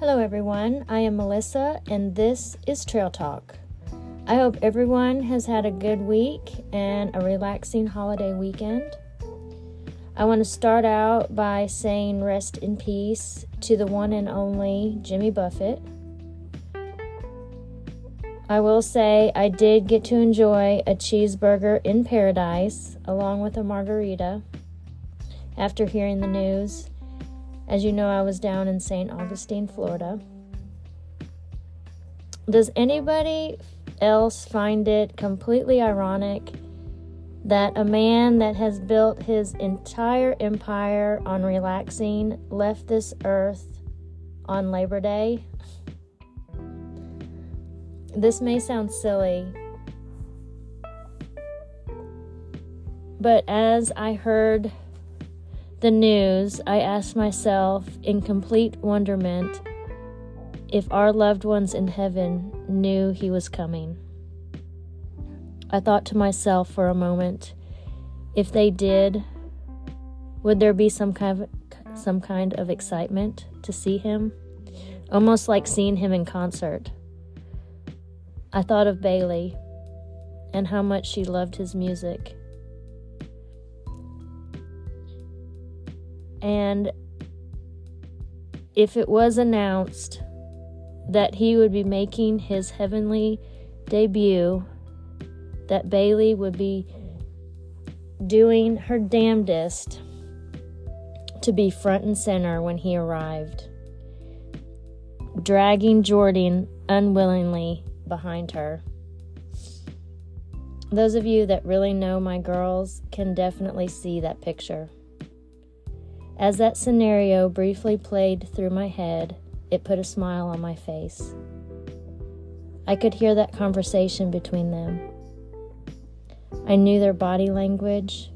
Hello, everyone. I am Melissa, and this is Trail Talk. I hope everyone has had a good week and a relaxing holiday weekend. I want to start out by saying rest in peace to the one and only Jimmy Buffett. I will say I did get to enjoy a cheeseburger in paradise along with a margarita after hearing the news. As you know, I was down in St. Augustine, Florida. Does anybody else find it completely ironic that a man that has built his entire empire on relaxing left this earth on Labor Day? This may sound silly, but as I heard the news, I asked myself in complete wonderment if our loved ones in heaven knew he was coming. I thought to myself for a moment, if they did, would there be some kind of some kind of excitement to see him? Almost like seeing him in concert. I thought of Bailey and how much she loved his music And if it was announced that he would be making his heavenly debut, that Bailey would be doing her damnedest to be front and center when he arrived, dragging Jordan unwillingly behind her. Those of you that really know my girls can definitely see that picture. As that scenario briefly played through my head, it put a smile on my face. I could hear that conversation between them. I knew their body language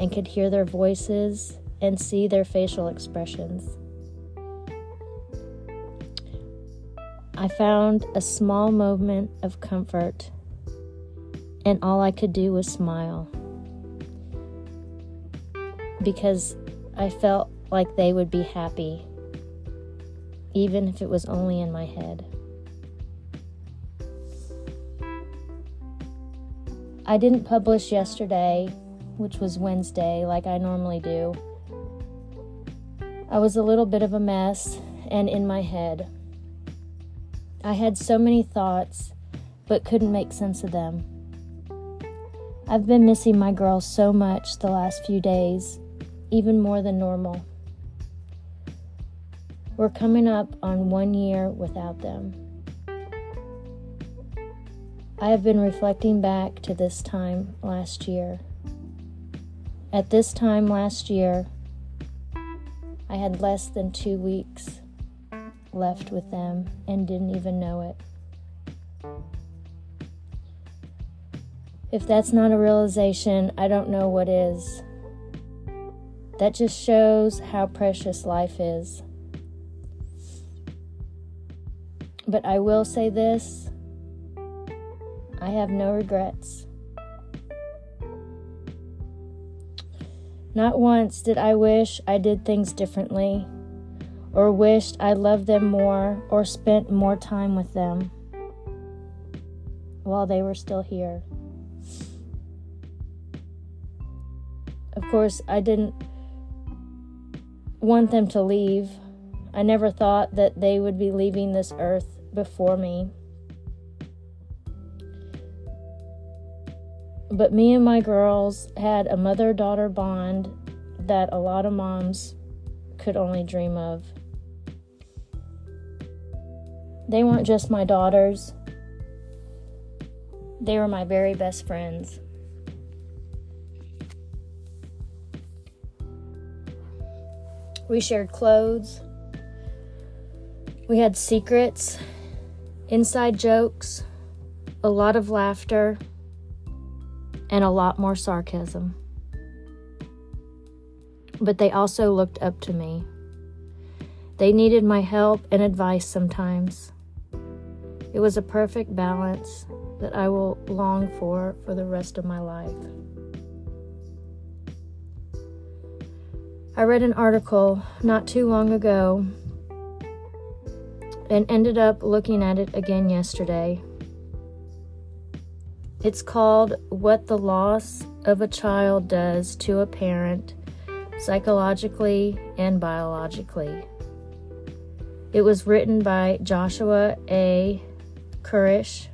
and could hear their voices and see their facial expressions. I found a small moment of comfort, and all I could do was smile. Because I felt like they would be happy, even if it was only in my head. I didn't publish yesterday, which was Wednesday, like I normally do. I was a little bit of a mess and in my head. I had so many thoughts, but couldn't make sense of them. I've been missing my girls so much the last few days, even more than normal. We're coming up on one year without them. I have been reflecting back to this time last year. At this time last year, I had less than two weeks left with them and didn't even know it. If that's not a realization, I don't know what is. That just shows how precious life is. But I will say this I have no regrets. Not once did I wish I did things differently, or wished I loved them more, or spent more time with them while they were still here. Of course, I didn't want them to leave. I never thought that they would be leaving this earth before me. But me and my girls had a mother daughter bond that a lot of moms could only dream of. They weren't just my daughters, they were my very best friends. We shared clothes. We had secrets, inside jokes, a lot of laughter, and a lot more sarcasm. But they also looked up to me. They needed my help and advice sometimes. It was a perfect balance that I will long for for the rest of my life. I read an article not too long ago and ended up looking at it again yesterday. It's called What the Loss of a Child Does to a Parent, Psychologically and Biologically. It was written by Joshua A. Kurish.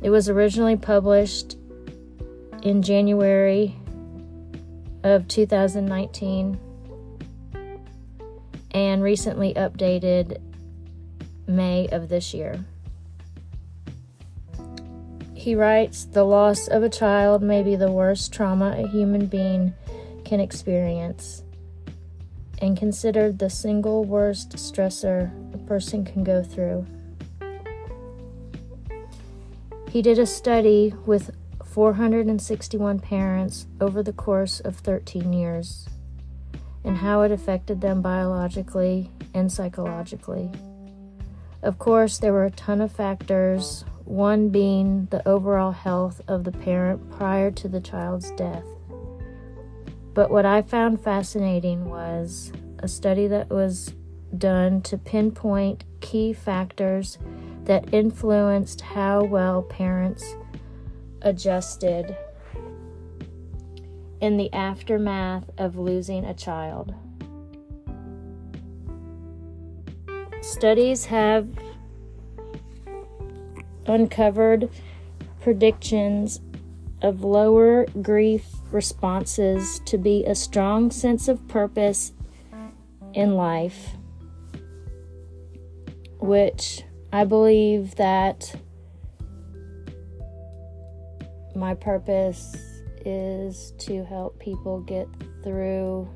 It was originally published in January of 2019 and recently updated May of this year. He writes The loss of a child may be the worst trauma a human being can experience, and considered the single worst stressor a person can go through. He did a study with 461 parents over the course of 13 years and how it affected them biologically and psychologically. Of course, there were a ton of factors, one being the overall health of the parent prior to the child's death. But what I found fascinating was a study that was done to pinpoint key factors that influenced how well parents adjusted in the aftermath of losing a child. Studies have uncovered predictions of lower grief responses to be a strong sense of purpose in life, which I believe that my purpose is to help people get through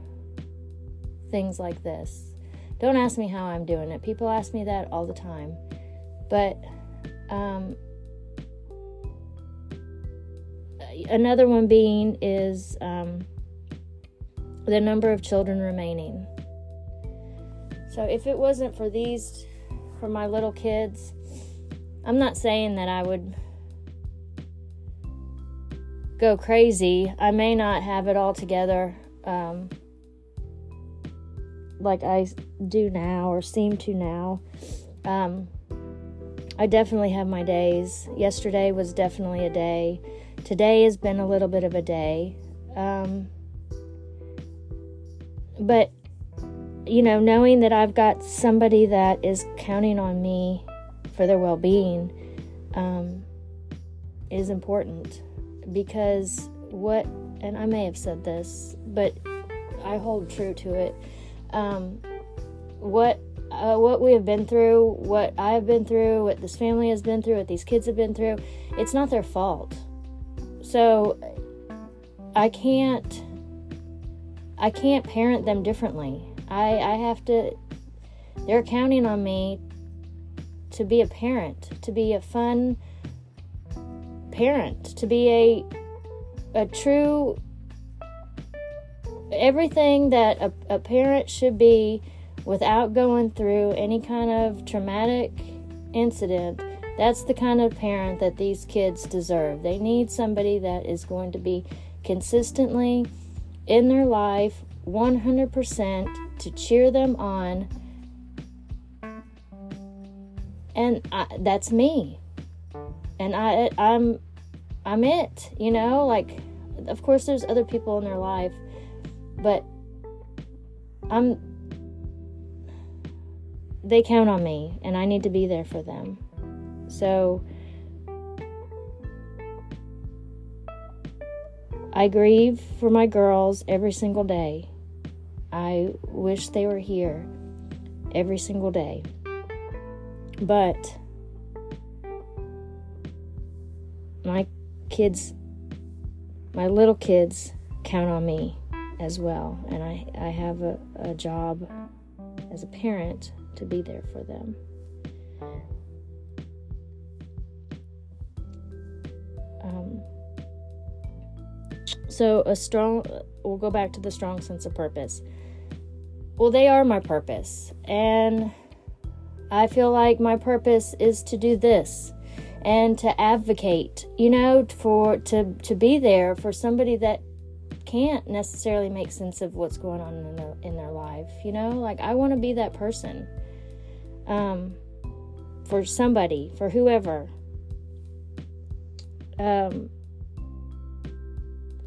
things like this. Don't ask me how I'm doing it. People ask me that all the time. But um, another one being is um, the number of children remaining. So if it wasn't for these, for my little kids, I'm not saying that I would go crazy. I may not have it all together um, like I do now or seem to now. Um, I definitely have my days. Yesterday was definitely a day. Today has been a little bit of a day. Um, but, you know, knowing that I've got somebody that is counting on me for their well being um, is important because what, and I may have said this, but I hold true to it. Um, what uh, what we have been through, what I have been through, what this family has been through, what these kids have been through, it's not their fault. So I can't I can't parent them differently. I I have to they're counting on me to be a parent, to be a fun parent, to be a a true everything that a, a parent should be without going through any kind of traumatic incident. That's the kind of parent that these kids deserve. They need somebody that is going to be consistently in their life 100% to cheer them on. And I, that's me and I I'm I'm it, you know, like of course there's other people in their life, but I'm they count on me and I need to be there for them. So I grieve for my girls every single day. I wish they were here every single day. But kids, my little kids, count on me as well. And I, I have a, a job as a parent to be there for them. Um, so, a strong, we'll go back to the strong sense of purpose. Well, they are my purpose. And I feel like my purpose is to do this and to advocate, you know, for to to be there for somebody that can't necessarily make sense of what's going on in their in their life, you know? Like I want to be that person. um, for somebody, for whoever. Um,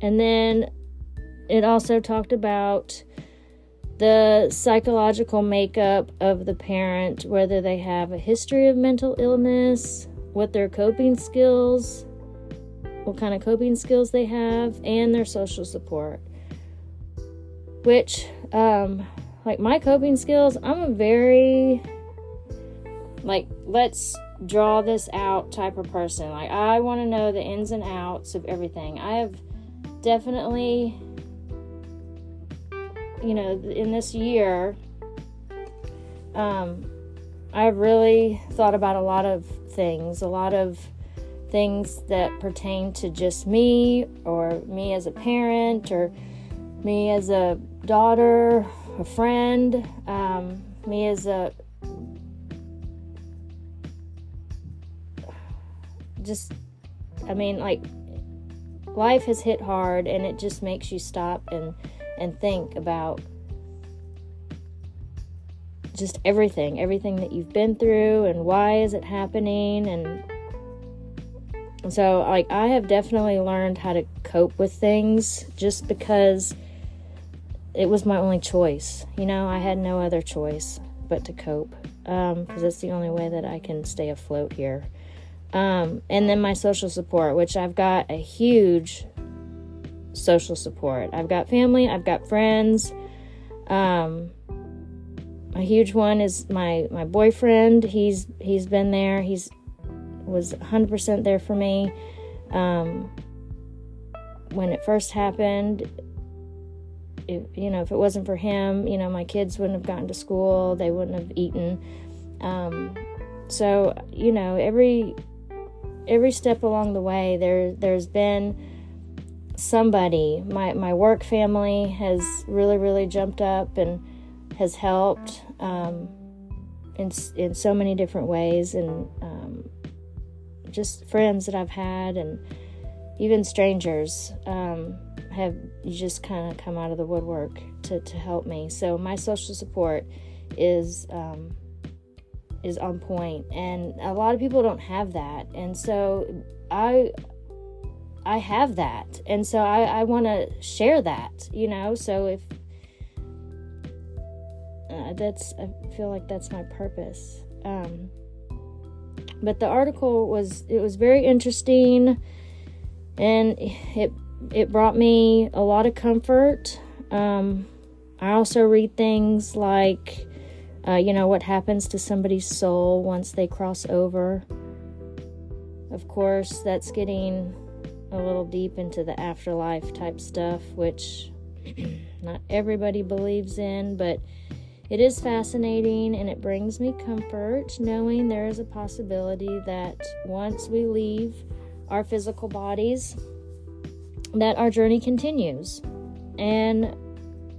and then it also talked about the psychological makeup of the parent, whether they have a history of mental illness, what their coping skills, what kind of coping skills they have, and their social support. Which, um, like my coping skills, I'm a very, like, let's draw this out type of person. Like, I want to know the ins and outs of everything. I have definitely you know, in this year, um, I've really thought about a lot of things, a lot of things that pertain to just me or me as a parent or me as a daughter, a friend, um, me as a just, I mean, like, life has hit hard and it just makes you stop and and think about just everything, everything that you've been through and why is it happening and so like I have definitely learned how to cope with things just because it was my only choice. You know, I had no other choice but to cope because um, that's the only way that I can stay afloat here. Um, and then my social support, which I've got a huge social support. I've got family, I've got friends. Um, a huge one is my my boyfriend. He's he's been there. He's was 100% there for me. Um, when it first happened, if, you know, if it wasn't for him, you know, my kids wouldn't have gotten to school. They wouldn't have eaten. Um, so, you know, every every step along the way, there there's been somebody. My my work family has really really jumped up and has helped um, in in so many different ways, and um, just friends that I've had, and even strangers um, have just kind of come out of the woodwork to to help me. So my social support is um, is on point, and a lot of people don't have that, and so I I have that. And so I, I want to share that, you know? So if uh, that's, I feel like that's my purpose. Um, but the article was, it was very interesting and it, it brought me a lot of comfort. Um, I also read things like, uh, you know, what happens to somebody's soul once they cross over. Of course, that's getting a little deep into the afterlife type stuff, which not everybody believes in, but it is fascinating and it brings me comfort knowing there is a possibility that once we leave our physical bodies, that our journey continues. And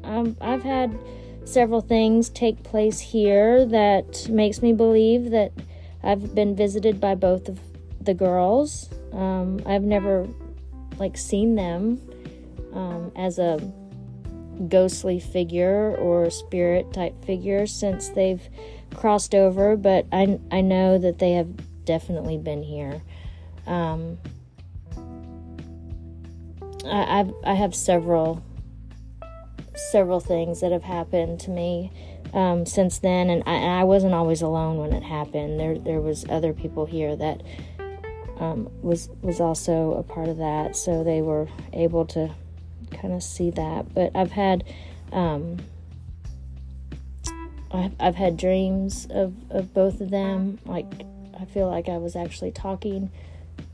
um, I've had several things take place here that makes me believe that I've been visited by both of the girls. Um, I've never like seen them um, as a ghostly figure or spirit type figure since they've crossed over, but I, I know that they have definitely been here. Um, I, I've, I have several several things that have happened to me um, since then, and I, and I, wasn't always alone when it happened. There there was other people here that um, was was also a part of that, so they were able to kind of see that. But I've had um, I've, I've had dreams of, of both of them. Like I feel like I was actually talking,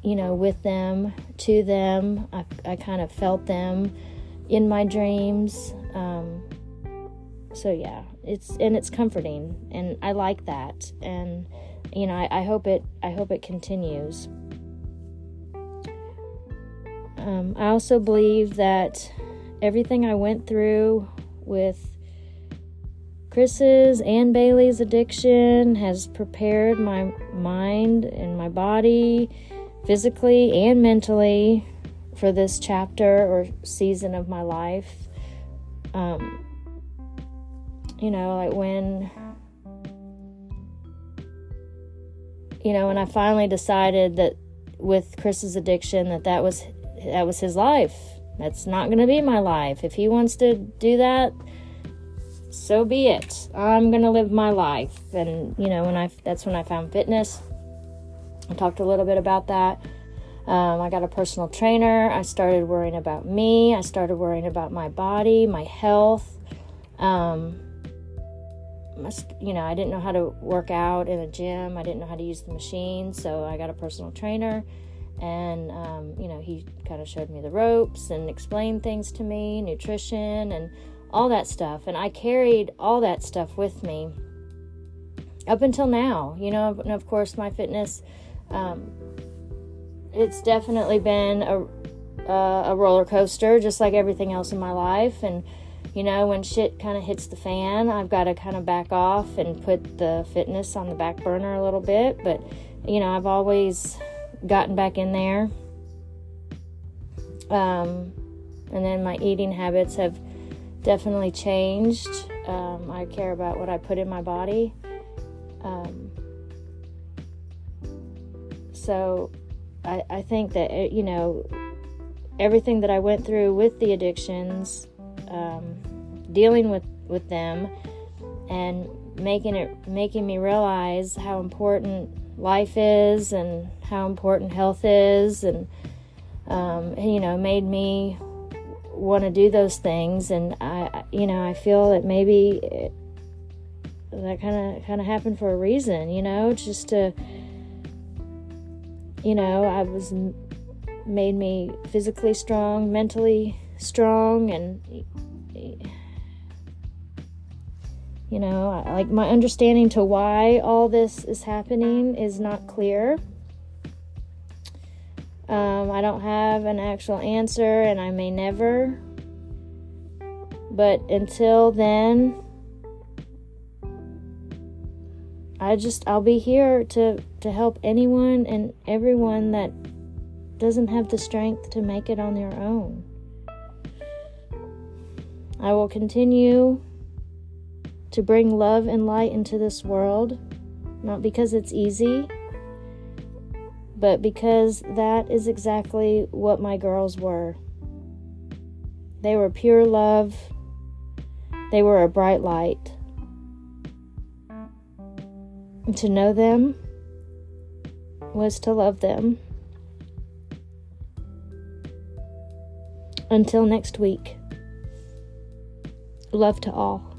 you know, with them, to them. I, I kind of felt them in my dreams. Um, so yeah, it's and it's comforting, and I like that. And you know, I, I hope it I hope it continues. Um, I also believe that everything I went through with Chris's and Bailey's addiction has prepared my mind and my body, physically and mentally, for this chapter or season of my life. Um, you know, like when you know, when I finally decided that with Chris's addiction that that was that was his life. That's not going to be my life. If he wants to do that, so be it. I'm going to live my life. And you know, when I that's when I found fitness. I talked a little bit about that. Um, I got a personal trainer. I started worrying about me. I started worrying about my body, my health. Um, you know, I didn't know how to work out in a gym. I didn't know how to use the machine, so I got a personal trainer, and um, you know, he kind of showed me the ropes and explained things to me, nutrition and all that stuff. And I carried all that stuff with me up until now. You know, and of course, my fitness. Um, it's definitely been a a roller coaster, just like everything else in my life, and you know, when shit kind of hits the fan, I've got to kind of back off and put the fitness on the back burner a little bit. But, you know, I've always gotten back in there. Um, and then my eating habits have definitely changed. Um, I care about what I put in my body. Um, so I, I think that, you know, everything that I went through with the addictions um, dealing with with them and making it making me realize how important life is and how important health is and um, you know made me want to do those things. And I you know I feel that maybe it, that kind of kind of happened for a reason you know just to you know I was made me physically strong mentally strong and you know like my understanding to why all this is happening is not clear. Um, i don't have an actual answer and i may never. But until then i just i'll be here to to help anyone and everyone that doesn't have the strength to make it on their own. I will continue to bring love and light into this world, not because it's easy, but because that is exactly what my girls were. They were pure love, they were a bright light. And to know them was to love them. Until next week. Love to all.